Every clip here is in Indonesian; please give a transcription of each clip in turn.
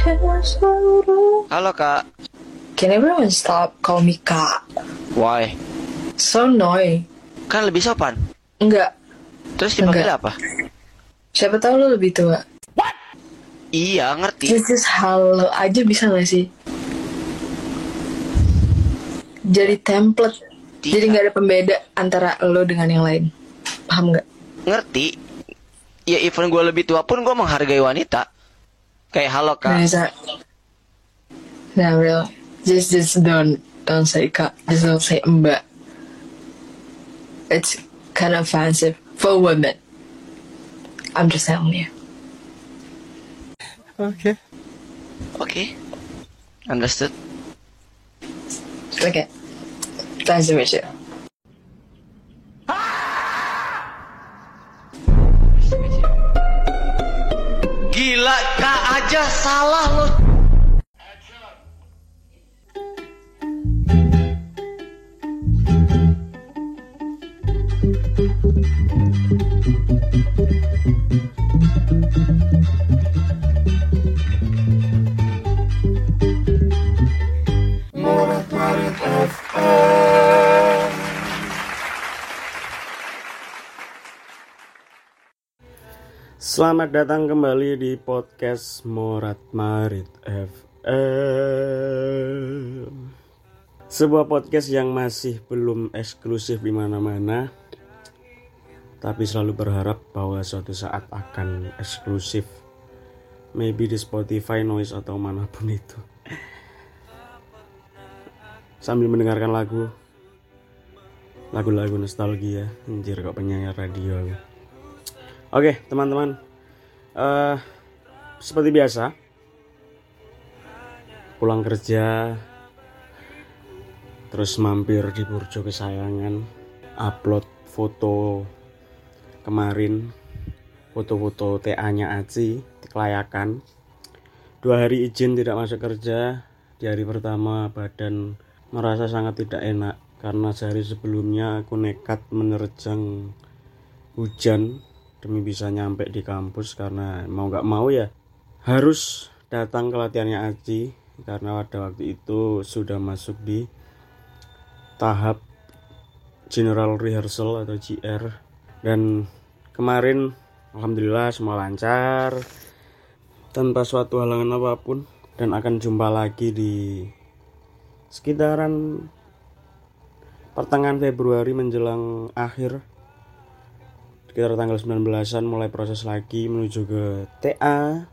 Halo kak, Can everyone stop call me kak? why? So annoying. Kan lebih sopan. Enggak. Terus dipanggil Enggak. apa? Siapa tahu lo lebih tua. Iya ngerti. Just, just halo aja bisa gak sih? Jadi template. Tidak. Jadi nggak ada pembeda antara lo dengan yang lain. Paham nggak? Ngerti. Ya even gue lebih tua pun gue menghargai wanita. Kayak halo kak. Nah, nah real. Just just don't don't say kak. Just don't say mbak. It's kind of offensive for women. I'm just telling you. Oke. Oke. Understood. Okay. Nice to meet aja salah lo. Selamat datang kembali di podcast Morat Marit FM. Sebuah podcast yang masih belum eksklusif di mana-mana, tapi selalu berharap bahwa suatu saat akan eksklusif. Maybe di Spotify, Noise atau mana pun itu. Sambil mendengarkan lagu, lagu-lagu nostalgia, anjir kok penyanyi radio. Oke, teman-teman. Eh, seperti biasa, pulang kerja, terus mampir di burjo kesayangan, upload foto kemarin, foto-foto TA-nya Aci, kelayakan. Dua hari izin tidak masuk kerja, di hari pertama badan merasa sangat tidak enak karena sehari sebelumnya aku nekat menerjang hujan demi bisa nyampe di kampus karena mau nggak mau ya harus datang ke latihannya Aji. Karena pada waktu itu sudah masuk di tahap general rehearsal atau GR dan kemarin alhamdulillah semua lancar tanpa suatu halangan apa pun. Dan akan jumpa lagi di sekitaran pertengahan Februari menjelang akhir sekitar tanggal 19-an mulai proses lagi menuju ke TA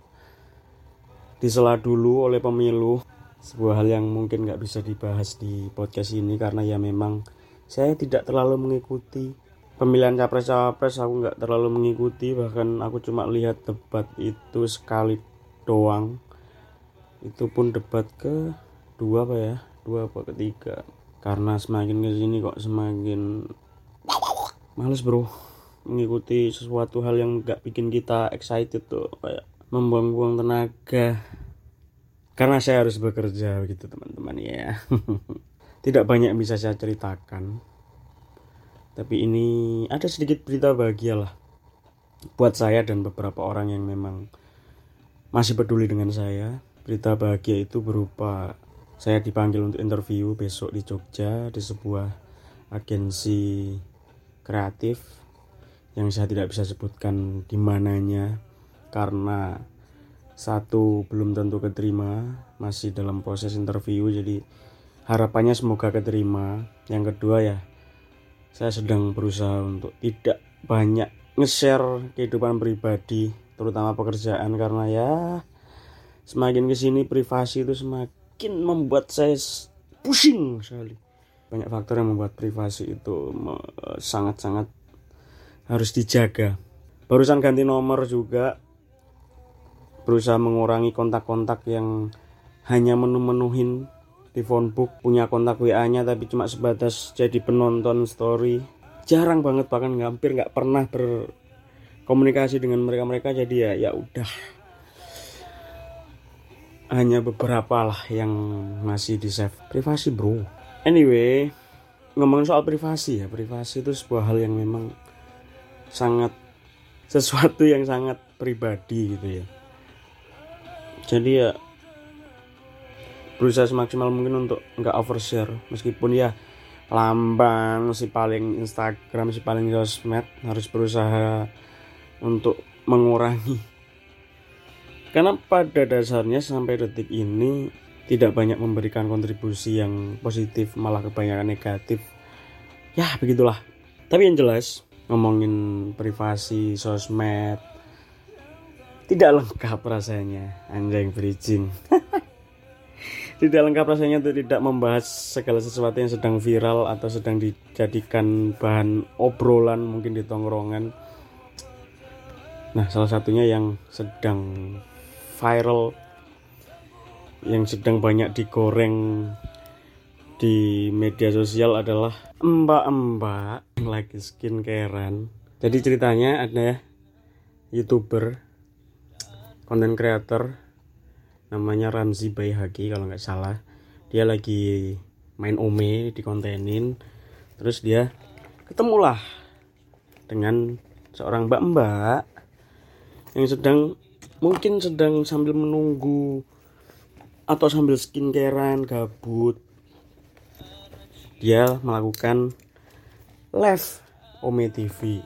disela dulu oleh pemilu. Sebuah hal yang mungkin nggak bisa dibahas di podcast ini karena ya memang saya tidak terlalu mengikuti pemilihan capres-cawapres aku nggak terlalu mengikuti bahkan aku cuma lihat debat itu sekali doang. Itu pun debat ke dua apa ya? Dua apa ketiga. Karena semakin ke sini kok semakin males bro mengikuti sesuatu hal yang nggak bikin kita excited tuh kayak membuang-buang tenaga. Karena saya harus bekerja begitu teman-teman ya. Tidak banyak bisa saya ceritakan. Tapi ini ada sedikit berita bahagia lah buat saya dan beberapa orang yang memang masih peduli dengan saya. Berita bahagia itu berupa saya dipanggil untuk interview besok di Jogja di sebuah agensi kreatif yang saya tidak bisa sebutkan di mananya karena satu belum tentu keterima masih dalam proses interview jadi harapannya semoga keterima. Yang kedua ya saya sedang berusaha untuk tidak banyak nge-share kehidupan pribadi terutama pekerjaan karena ya semakin ke sini privasi itu semakin membuat saya pusing sekali. Banyak faktor yang membuat privasi itu sangat-sangat harus dijaga. Barusan ganti nomor juga. Berusaha mengurangi kontak-kontak yang hanya menu-menuhin di phonebook punya kontak WA-nya tapi cuma sebatas jadi penonton story. Jarang banget bahkan hampir nggak pernah berkomunikasi dengan mereka-mereka. Jadi ya ya udah. Hanya beberapa lah yang masih di save. Privasi bro. Anyway ngomongin soal privasi ya. Privasi itu sebuah hal yang memang sangat sesuatu yang sangat pribadi gitu ya. Jadi ya berusaha semaksimal mungkin untuk nggak overshare. Meskipun ya lambang si paling Instagram si paling sosmed harus berusaha untuk mengurangi. Karena pada dasarnya sampai detik ini tidak banyak memberikan kontribusi yang positif malah kebanyakan negatif. Ya begitulah. Tapi yang jelas ngomongin privasi sosmed. Tidak lengkap rasanya anjing bridging. Tidak lengkap rasanya untuk tidak membahas segala sesuatu yang sedang viral atau sedang dijadikan bahan obrolan mungkin di tongkrongan. Nah salah satunya yang sedang viral yang sedang banyak digoreng di media sosial adalah mbak-mbak lagi skincarean. Jadi ceritanya ada youtuber, konten creator namanya Ramzi Bayhaki kalau nggak salah. Dia lagi main ome di kontenin, terus dia ketemulah dengan seorang mbak-mbak yang sedang mungkin sedang sambil menunggu atau sambil skincarean gabut dia melakukan live Ome TV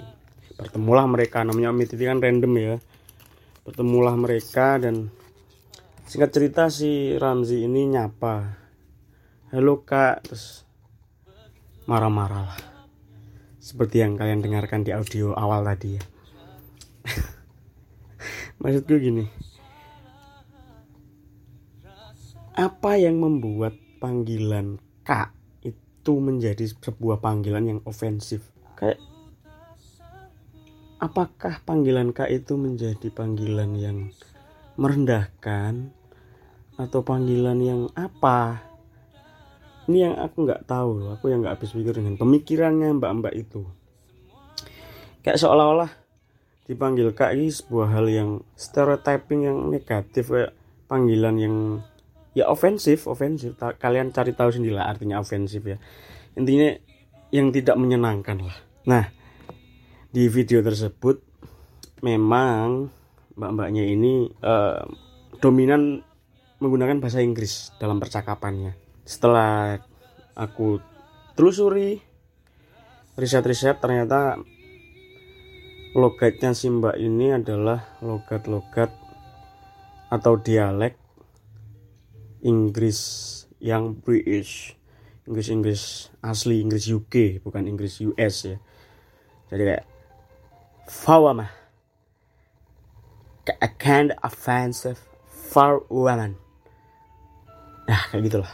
bertemulah mereka namanya Ome TV kan random ya. Bertemulah mereka dan singkat cerita si Ramzi ini nyapa. Halo kak. Terus marah-marah seperti yang kalian dengarkan di audio awal tadi ya. Maksudku gini. Apa yang membuat panggilan kak itu menjadi sebuah panggilan yang ofensif. Kayak apakah panggilan kak itu menjadi panggilan yang merendahkan atau panggilan yang apa? Ini yang aku nggak tahu loh aku yang nggak habis pikir dengan pemikirannya mbak-mbak itu. Kayak seolah-olah dipanggil kak ini sebuah hal yang stereotyping yang negatif kayak panggilan yang ya ofensif ofensif kalian cari tahu sendiri lah artinya ofensif ya. Intinya yang tidak menyenangkan lah. Nah di video tersebut memang mbak-mbaknya ini uh, dominan menggunakan bahasa Inggris dalam percakapannya. Setelah aku telusuri riset-riset ternyata logatnya si mbak ini adalah logat-logat atau dialek Inggris yang British. Inggris Inggris asli Inggris UK bukan Inggris US ya. Jadi kayak fawama a kind offensive for women nah kayak gitulah.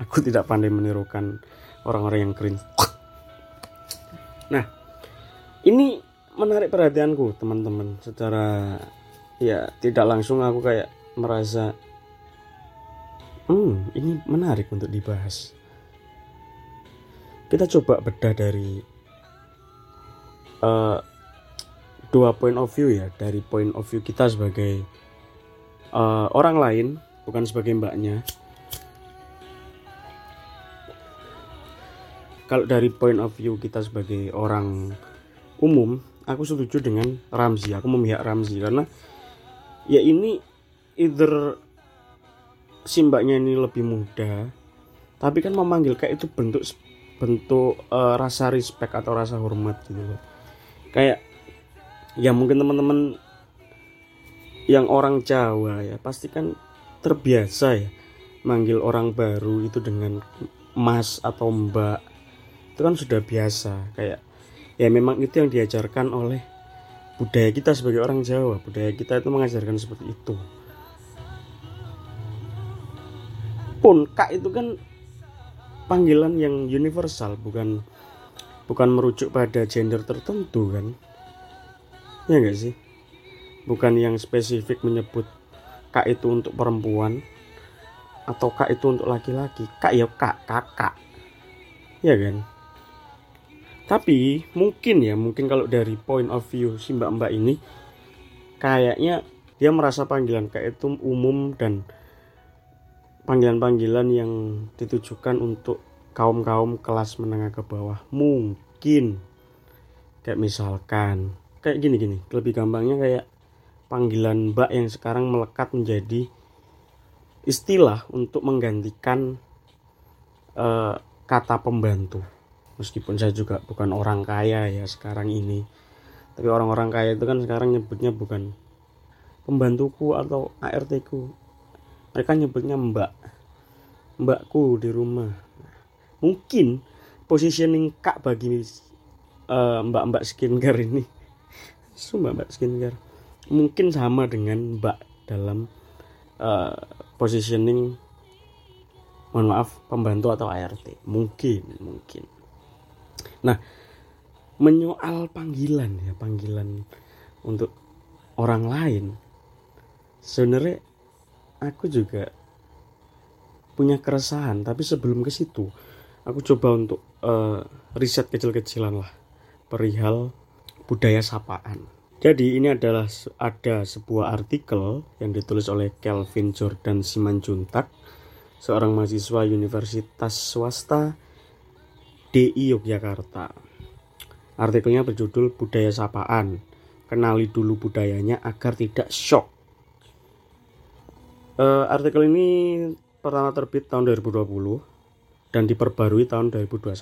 Aku tidak pandai menirukan orang-orang yang cringe. Nah ini menarik perhatianku teman-teman. Secara ya tidak langsung aku kayak merasa Hmm, ini menarik untuk dibahas. Kita coba bedah dari uh, dua point of view ya, dari point of view kita sebagai uh, orang lain, bukan sebagai mbaknya. Kalau dari point of view kita sebagai orang umum, aku setuju dengan Ramzi. Aku memihak Ramzi karena ya ini either si mbaknya ini lebih muda tapi kan memanggil kayak itu bentuk bentuk uh, rasa respect atau rasa hormat gitu loh. Kayak ya mungkin teman-teman yang orang Jawa ya pasti kan terbiasa ya manggil orang baru itu dengan mas atau mbak. Itu kan sudah biasa kayak ya memang itu yang diajarkan oleh budaya kita sebagai orang Jawa. Budaya kita itu mengajarkan seperti itu pun kak itu kan panggilan yang universal bukan bukan merujuk pada gender tertentu kan? Ya enggak sih? Bukan yang spesifik menyebut kak itu untuk perempuan atau kak itu untuk laki-laki. Kak ya kak kakak. Ya kan? Tapi mungkin ya mungkin kalau dari point of view si mbak-mbak ini kayaknya dia merasa panggilan kak itu umum dan panggilan-panggilan yang ditujukan untuk kaum-kaum kelas menengah ke bawah mungkin kayak misalkan kayak gini-gini lebih gampangnya kayak panggilan mbak yang sekarang melekat menjadi istilah untuk menggantikan uh, kata pembantu. Meskipun saya juga bukan orang kaya ya sekarang ini. Tapi orang-orang kaya itu kan sekarang nyebutnya bukan pembantuku atau ART ku. Mereka nyebutnya mbak. Mbakku di rumah. Mungkin positioning kak bagi uh, mbak-mbak skincare ini. Sumpah mbak skincare. Mungkin sama dengan mbak dalam uh, positioning mohon maaf pembantu atau ART mungkin mungkin nah menyoal panggilan ya panggilan untuk orang lain sebenarnya aku juga punya keresahan tapi sebelum ke situ aku coba untuk uh, riset kecil-kecilan lah perihal budaya sapaan jadi ini adalah ada sebuah artikel yang ditulis oleh Kelvin Jordan Simanjuntak seorang mahasiswa universitas swasta DI Yogyakarta. Artikelnya berjudul Budaya Sapaan. Kenali dulu budayanya agar tidak shock. Uh, artikel ini pertama terbit tahun 2020 dan diperbarui tahun 2021.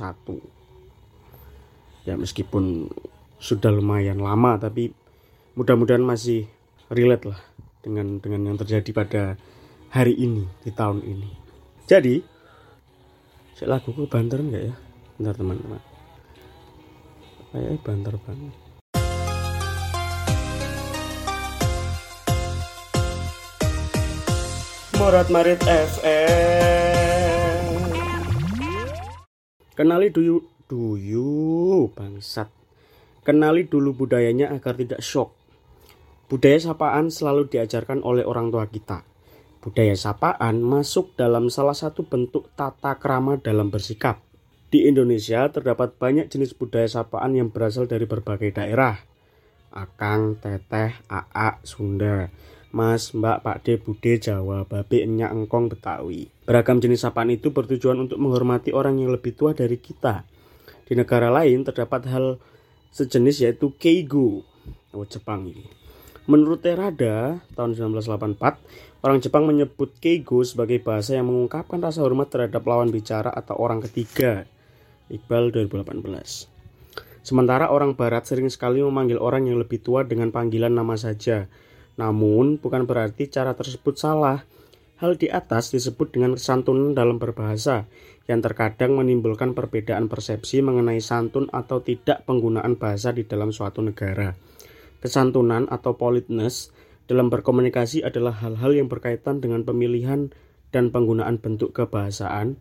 Ya meskipun sudah lumayan lama tapi mudah-mudahan masih relate lah dengan dengan yang terjadi pada hari ini di tahun ini. Jadi, saya laguku banter enggak ya? Bentar teman-teman. Kayaknya banter banget. Morat Marit FM. Kenali dulu duyu bangsat. Kenali dulu budayanya agar tidak shock. Budaya sapaan selalu diajarkan oleh orang tua kita Budaya sapaan masuk dalam salah satu bentuk tata krama dalam bersikap. Di Indonesia terdapat banyak jenis budaya sapaan yang berasal dari berbagai daerah. Akang, Teteh, Aa, Sunda, Mas, Mbak, Pak De, Bude, Jawa, Babe, Enyak, Engkong, Betawi. Beragam jenis sapaan itu bertujuan untuk menghormati orang yang lebih tua dari kita. Di negara lain terdapat hal sejenis yaitu Keigo. Oh, Jepang ini. Menurut Terada, tahun 1984, Orang Jepang menyebut keigo sebagai bahasa yang mengungkapkan rasa hormat terhadap lawan bicara atau orang ketiga. Iqbal 2018. Sementara orang barat sering sekali memanggil orang yang lebih tua dengan panggilan nama saja. Namun, bukan berarti cara tersebut salah. Hal di atas disebut dengan kesantunan dalam berbahasa, yang terkadang menimbulkan perbedaan persepsi mengenai santun atau tidak penggunaan bahasa di dalam suatu negara. Kesantunan atau politeness dalam berkomunikasi adalah hal-hal yang berkaitan dengan pemilihan dan penggunaan bentuk kebahasaan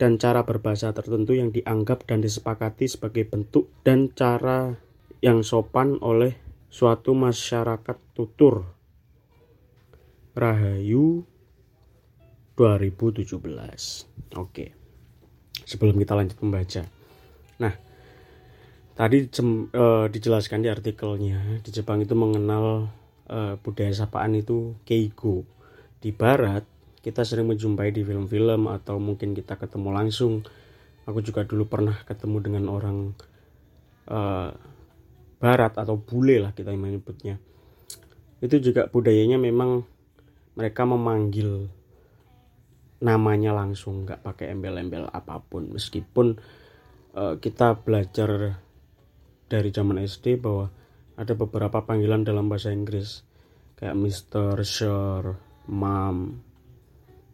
dan cara berbahasa tertentu yang dianggap dan disepakati sebagai bentuk dan cara yang sopan oleh suatu masyarakat tutur. Rahayu 2017. Oke. Sebelum kita lanjut membaca. Nah, tadi uh, dijelaskan di artikelnya di Jepang itu mengenal uh, budaya sapaan itu keigo. Di barat kita sering menjumpai di film-film atau mungkin kita ketemu langsung. Aku juga dulu pernah ketemu dengan orang uh, barat atau bule lah kita menyebutnya. Itu juga budayanya memang mereka memanggil namanya langsung nggak pakai embel-embel apa pun meskipun uh, kita belajar dari zaman SD bahwa ada beberapa panggilan dalam bahasa Inggris kayak Mr. Sir, Mom,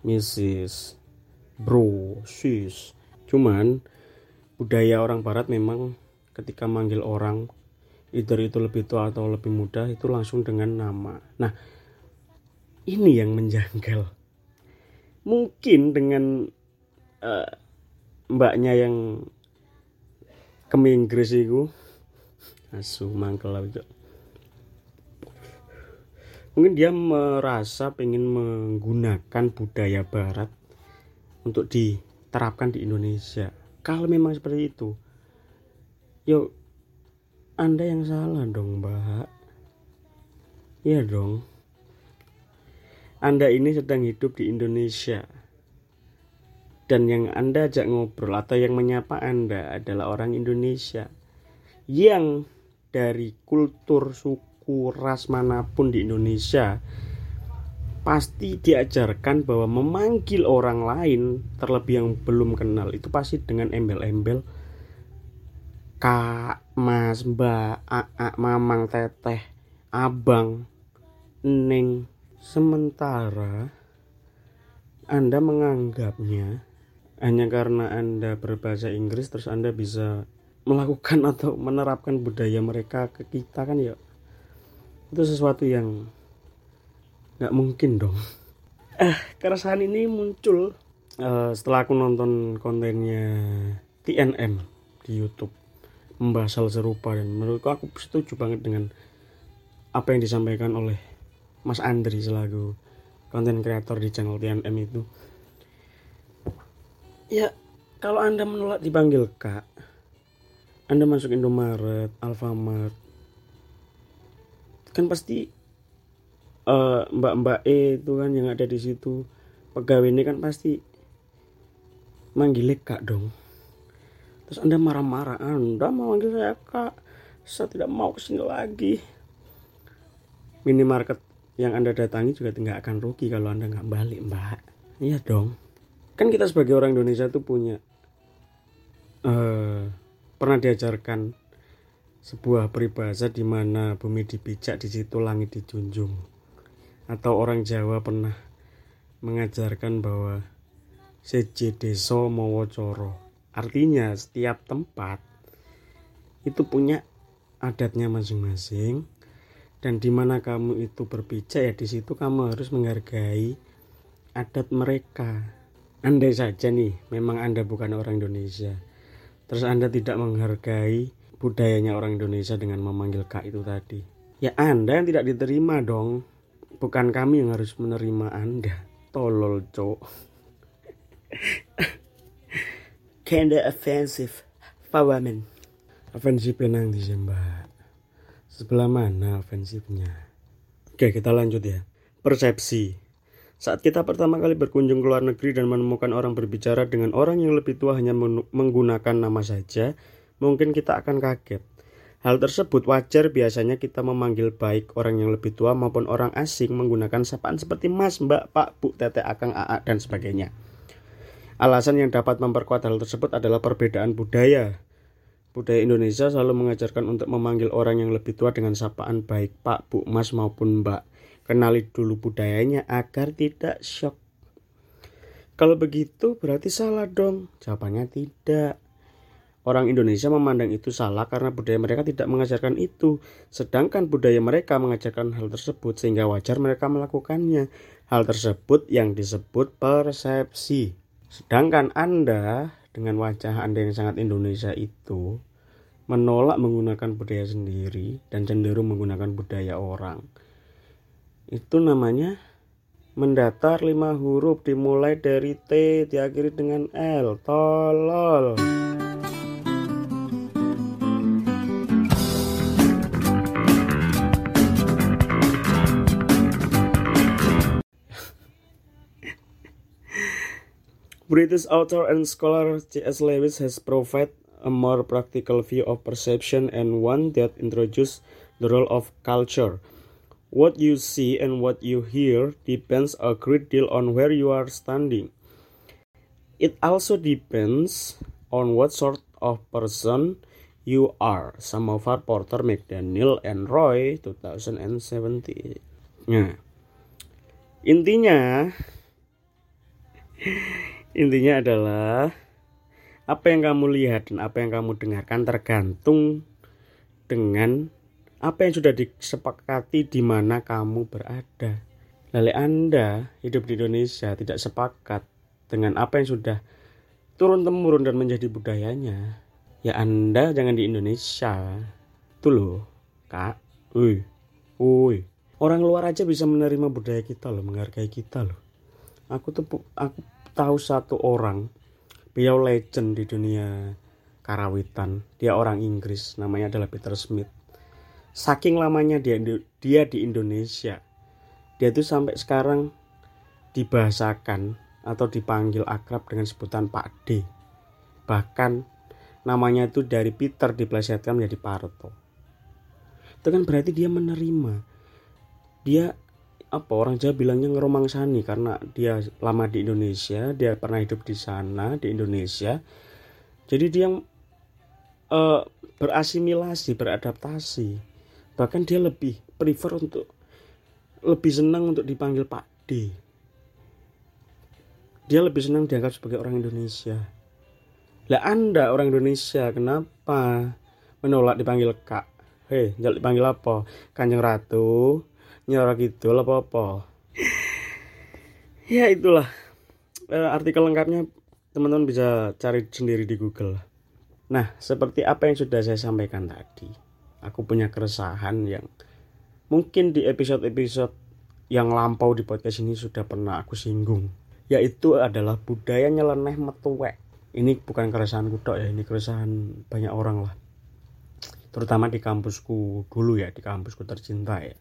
Mrs, Bro, Sis. Cuman budaya orang barat memang ketika manggil orang either itu lebih tua atau lebih muda itu langsung dengan nama. Nah, ini yang menjanggal. Mungkin dengan uh, mbaknya yang ke Inggris itu asu mangkel itu mungkin dia merasa pengen menggunakan budaya barat untuk diterapkan di Indonesia kalau memang seperti itu yuk anda yang salah dong mbak. Ya dong. Anda ini sedang hidup di Indonesia. Dan yang Anda ajak ngobrol atau yang menyapa Anda adalah orang Indonesia yang dari kultur suku ras mana pun di Indonesia pasti diajarkan bahwa memanggil orang lain terlebih yang belum kenal itu pasti dengan embel-embel kak, mas, mbak, a, mamang, teteh, abang, neng. Sementara Anda menganggapnya hanya karena Anda berbahasa Inggris terus Anda bisa melakukan atau menerapkan budaya mereka ke kita kan ya? Itu sesuatu yang nggak mungkin dong. Eh keresahan ini muncul uh, setelah aku nonton kontennya TNM di YouTube membahas hal serupa dan menurutku aku setuju banget dengan apa yang disampaikan oleh Mas Andri selaku konten kreator di channel TNM itu. Ya kalau anda menolak dipanggil kak anda masuk Indomaret, Alfamart kan pasti uh, Mbak-mbak E itu kan yang ada di situ pegawai ini kan pasti manggil kak dong terus anda marah-marah anda mau manggil saya kak. Saya tidak mau ke sini lagi. Minimarket yang anda datangi juga tidak akan rugi kalau anda nggak balik mbak. Iya dong. Kan kita sebagai orang Indonesia tuh punya uh, pernah diajarkan sebuah peribahasa di mana bumi dipijak di situ langit dijunjung. Atau orang Jawa pernah mengajarkan bahwa seje deso mowocoro artinya setiap tempat itu punya adatnya masing-masing. Dan di mana kamu itu berpijak ya di situ kamu harus menghargai adat mereka. Andai saja nih memang anda bukan orang Indonesia. Terus anda tidak menghargai budayanya orang Indonesia dengan memanggil kak itu tadi. Ya anda yang tidak diterima dong. Bukan kami yang harus menerima Anda. Tolol, cok. Kinda offensive. Fawamen. Ofensifnya nang di mbak. Sebelah mana ofensifnya? Oke, kita lanjut ya. Persepsi. Saat kita pertama kali berkunjung ke luar negeri dan menemukan orang berbicara dengan orang yang lebih tua hanya menggunakan nama saja, mungkin kita akan kaget. Hal tersebut wajar biasanya kita memanggil baik orang yang lebih tua maupun orang asing menggunakan sapaan seperti mas, mbak, pak, bu, tete, akang, aa, dan sebagainya. Alasan yang dapat memperkuat hal tersebut adalah perbedaan budaya. Budaya Indonesia selalu mengajarkan untuk memanggil orang yang lebih tua dengan sapaan baik pak, bu, mas maupun mbak. Kenali dulu budayanya agar tidak shock. Kalau begitu berarti salah dong. Jawabannya tidak. Orang Indonesia memandang itu salah karena budaya mereka tidak mengajarkan itu, sedangkan budaya mereka mengajarkan hal tersebut sehingga wajar mereka melakukannya. Hal tersebut yang disebut persepsi. Sedangkan Anda dengan wajah Anda yang sangat Indonesia itu menolak menggunakan budaya sendiri dan cenderung menggunakan budaya orang. Itu namanya mendatar lima huruf dimulai dari T diakhiri dengan L. Tolol. British author and scholar C.S. Lewis has provided a more practical view of perception and one that introduces the role of culture. What you see and what you hear depends a great deal on where you are standing. It also depends on what sort of person you are. our Porter, McDaniel, and Roy 2017. Nah, intinya Intinya adalah apa yang kamu lihat dan apa yang kamu dengarkan tergantung dengan apa yang sudah disepakati di mana kamu berada. Lalu Anda hidup di Indonesia tidak sepakat dengan apa yang sudah turun temurun dan menjadi budayanya. Ya Anda jangan di Indonesia. Tuh loh, Kak. Woi. Woi. Orang luar aja bisa menerima budaya kita loh, menghargai kita loh. Aku tuh aku tahu satu orang beliau legend di dunia karawitan. Dia orang Inggris namanya adalah Peter Smith. Saking lamanya dia dia di Indonesia dia tuh sampai sekarang dibahasakan atau dipanggil akrab dengan sebutan Pak D. Bahkan namanya itu dari Peter diplesetkan menjadi Parto. Itu kan berarti dia menerima. Dia apa orang Jawa bilangnya ngeromangsani karena dia lama di Indonesia, dia pernah hidup di sana di Indonesia. Jadi dia uh, berasimilasi, beradaptasi. Bahkan dia lebih prefer untuk lebih senang untuk dipanggil Pak D. Dia lebih senang dianggap sebagai orang Indonesia. Lah Anda orang Indonesia, kenapa menolak dipanggil Kak? Hei, jangan dipanggil apa? Kanjeng Ratu, nyara gitu apa apa? Ya itulah. Uh, artikel lengkapnya teman-teman bisa cari sendiri di Google nah seperti apa yang sudah saya sampaikan tadi aku punya keresahan yang mungkin di episode-episode yang lampau di podcast ini sudah pernah aku singgung yaitu adalah budaya nyeleneh metuwek ini bukan keresahan kutok ya ini keresahan banyak orang lah. Terutama di kampusku dulu ya di kampusku tercinta ya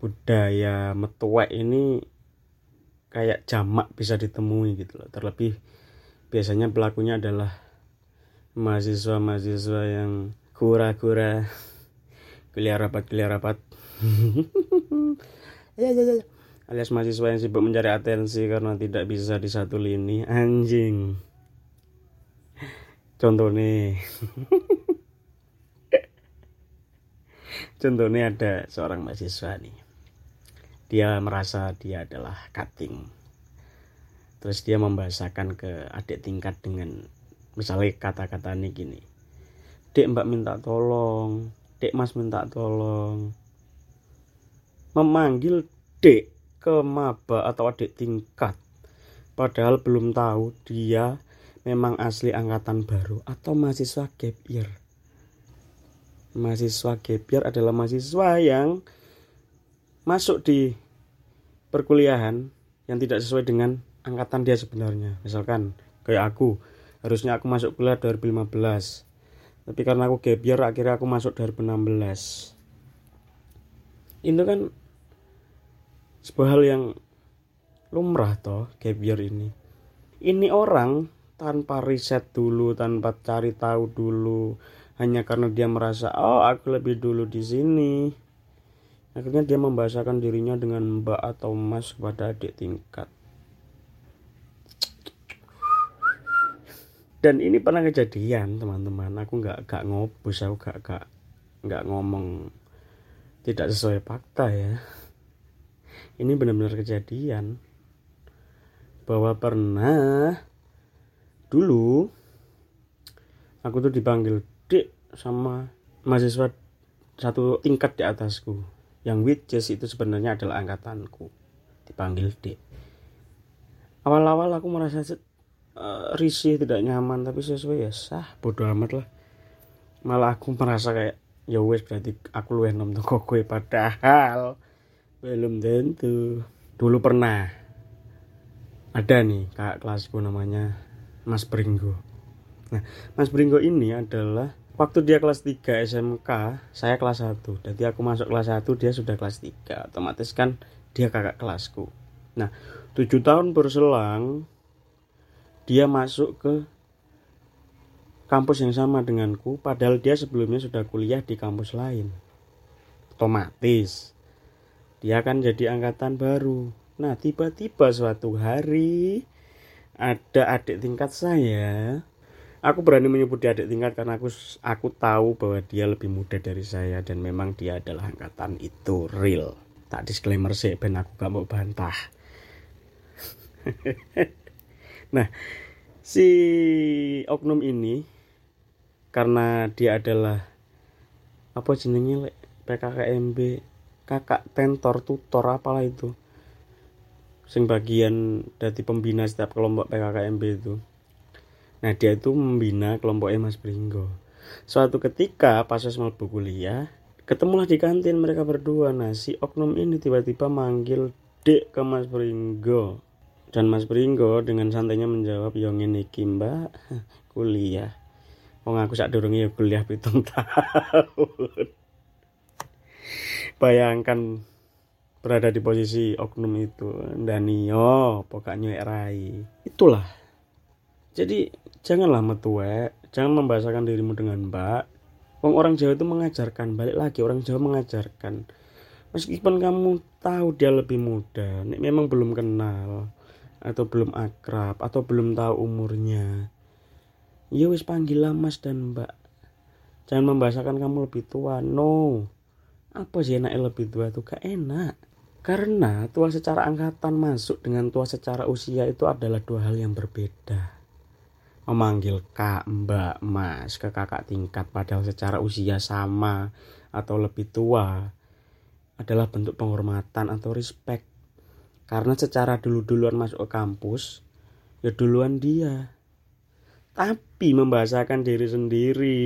budaya metuek ini kayak jamak bisa ditemui gitu loh. Terlebih biasanya pelakunya adalah mahasiswa-mahasiswa yang kura-kura kuliah rapat kuliah rapat. Ya, ya ya ya. Alias mahasiswa yang sibuk mencari atensi karena tidak bisa di satu lini. Anjing. Contoh nih contohnya ada seorang mahasiswa nih dia merasa dia adalah cutting. Terus dia membahasakan ke adik tingkat dengan misalnya kata-kata ini gini dek mbak minta tolong. Dek mas minta tolong. Memanggil dek ke maba atau adik tingkat padahal belum tahu dia memang asli angkatan baru atau mahasiswa gap year. Mahasiswa gap year adalah mahasiswa yang masuk di perkuliahan yang tidak sesuai dengan angkatan dia sebenarnya. Misalkan kayak aku harusnya aku masuk kuliah 2015 tapi karena aku gap akhirnya aku masuk 2016 itu kan sebuah hal yang lumrah toh gap ini. Ini orang tanpa riset dulu tanpa cari tahu dulu hanya karena dia merasa oh aku lebih dulu di sini akhirnya dia membahasakan dirinya dengan mbak atau mas kepada adik tingkat. Dan ini pernah kejadian teman-teman. Aku nggak nggak ngobus aku nggak nggak nggak ngomong. Tidak sesuai fakta ya. Ini benar-benar kejadian. Bahwa pernah dulu aku tuh dipanggil dek sama mahasiswa satu tingkat di atasku yang which itu sebenarnya adalah angkatanku. Dipanggil D awal-awal aku merasa uh, risih tidak nyaman tapi sesuai ya sah bodoh amat lah. Malah aku merasa kayak ya wes berarti aku luwih nom toko kue padahal belum tentu. Dulu pernah. Ada nih kak kelasku namanya Mas Bringgo. Nah Mas Bringgo ini adalah waktu dia kelas 3 SMK saya kelas 1 jadi aku masuk kelas 1 dia sudah kelas 3 otomatis kan dia kakak kelasku. Nah 7 tahun berselang dia masuk ke kampus yang sama denganku padahal dia sebelumnya sudah kuliah di kampus lain. Otomatis. Dia akan jadi angkatan baru. Nah tiba-tiba suatu hari ada adik tingkat saya Aku berani menyebut dia adik tingkat karena aku aku tahu bahwa dia lebih muda dari saya dan memang dia adalah angkatan itu real. Tak disclaimer sih, ben aku gak mau bantah. nah, si oknum ini karena dia adalah apa jenenge PKKMB kakak tentor tutor apalah itu sing bagian dari pembina setiap kelompok PKKMB itu Nah dia itu membina kelompoknya Mas Pringgo. Suatu ketika pas mau kuliah, ketemulah di kantin mereka berdua. Nah si oknum ini tiba-tiba manggil dek ke Mas Pringgo. Dan Mas Pringgo dengan santainya menjawab, yang ini mbak, kuliah. Wong aku sak durungnya ya kuliah pitung tahun. Bayangkan berada di posisi oknum itu dan yo pokoknya erai itulah jadi janganlah metuek jangan membahasakan dirimu dengan mbak. Wong orang Jawa itu mengajarkan. Balik lagi orang Jawa mengajarkan. Meskipun kamu tahu dia lebih muda nek memang belum kenal atau belum akrab atau belum tahu umurnya ya wis panggillah mas dan mbak. Jangan membahasakan kamu lebih tua no. Apa sih enaknya lebih tua tuh gak enak. Karena tua secara angkatan masuk dengan tua secara usia itu adalah dua hal yang berbeda memanggil kak, mbak, mas ke kakak tingkat padahal secara usia sama atau lebih tua adalah bentuk penghormatan atau respect. Karena secara dulu-duluan masuk ke kampus, ya duluan dia. Tapi membahasakan diri sendiri,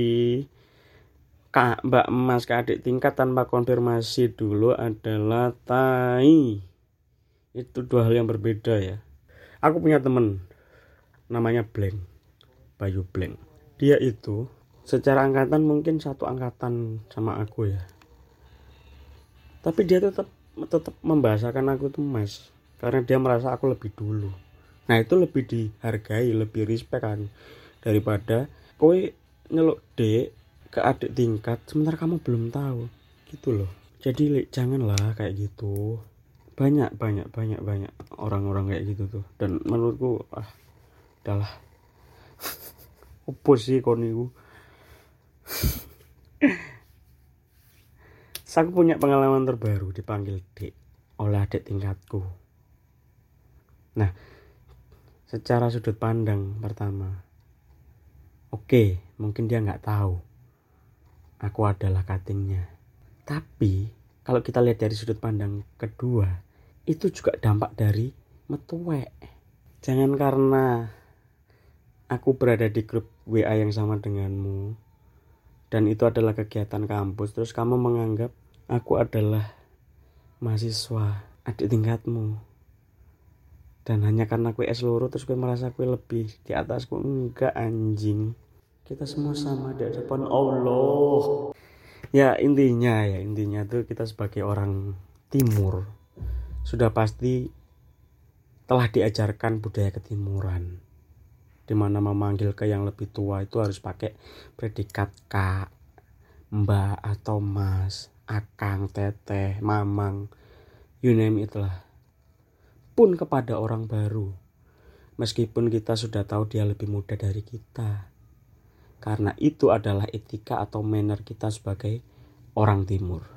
kak, mbak, mas, ke adik tingkat tanpa konfirmasi dulu adalah tai. Itu dua hal yang berbeda ya. Aku punya temen, namanya Blank Bayu Blank. Dia itu secara angkatan mungkin satu angkatan sama aku ya. Tapi dia tetap tetap membahasakan aku tuh mas. Karena dia merasa aku lebih dulu. Nah itu lebih dihargai lebih respect kan daripada kowe nyeluk D ke adik tingkat sementara kamu belum tahu. Gitu loh. Jadi janganlah kayak gitu. Banyak banyak banyak banyak orang-orang kayak gitu tuh. Dan menurutku ah udahlah opo sih kon niku Saya punya pengalaman terbaru dipanggil Dek oleh adik tingkatku. Nah, secara sudut pandang pertama, oke, mungkin dia nggak tahu aku adalah katingnya. Tapi kalau kita lihat dari sudut pandang kedua, itu juga dampak dari metuwek. Jangan karena aku berada di grup WA yang sama denganmu. Dan itu adalah kegiatan kampus. Terus kamu menganggap aku adalah mahasiswa adik tingkatmu. Dan hanya karena aku es loro terus gue merasa gue lebih di atasku. Enggak anjing. Kita semua sama di hadapan Allah. Ya intinya ya. Intinya tuh kita sebagai orang timur. Sudah pasti telah diajarkan budaya ketimuran di mana memanggil ke yang lebih tua itu harus pakai predikat kak mbak atau mas akang teteh mamang you name it lah. Pun kepada orang baru. Meskipun kita sudah tahu dia lebih muda dari kita. Karena itu adalah etika atau manner kita sebagai orang timur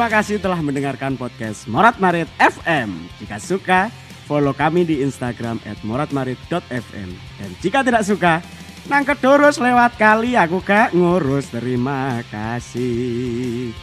Terima kasih telah mendengarkan podcast Morat Marit FM. Jika suka, follow kami di Instagram at moratmarit.fm. Dan jika tidak suka, nangket terus lewat kali aku gak ngurus. Terima kasih.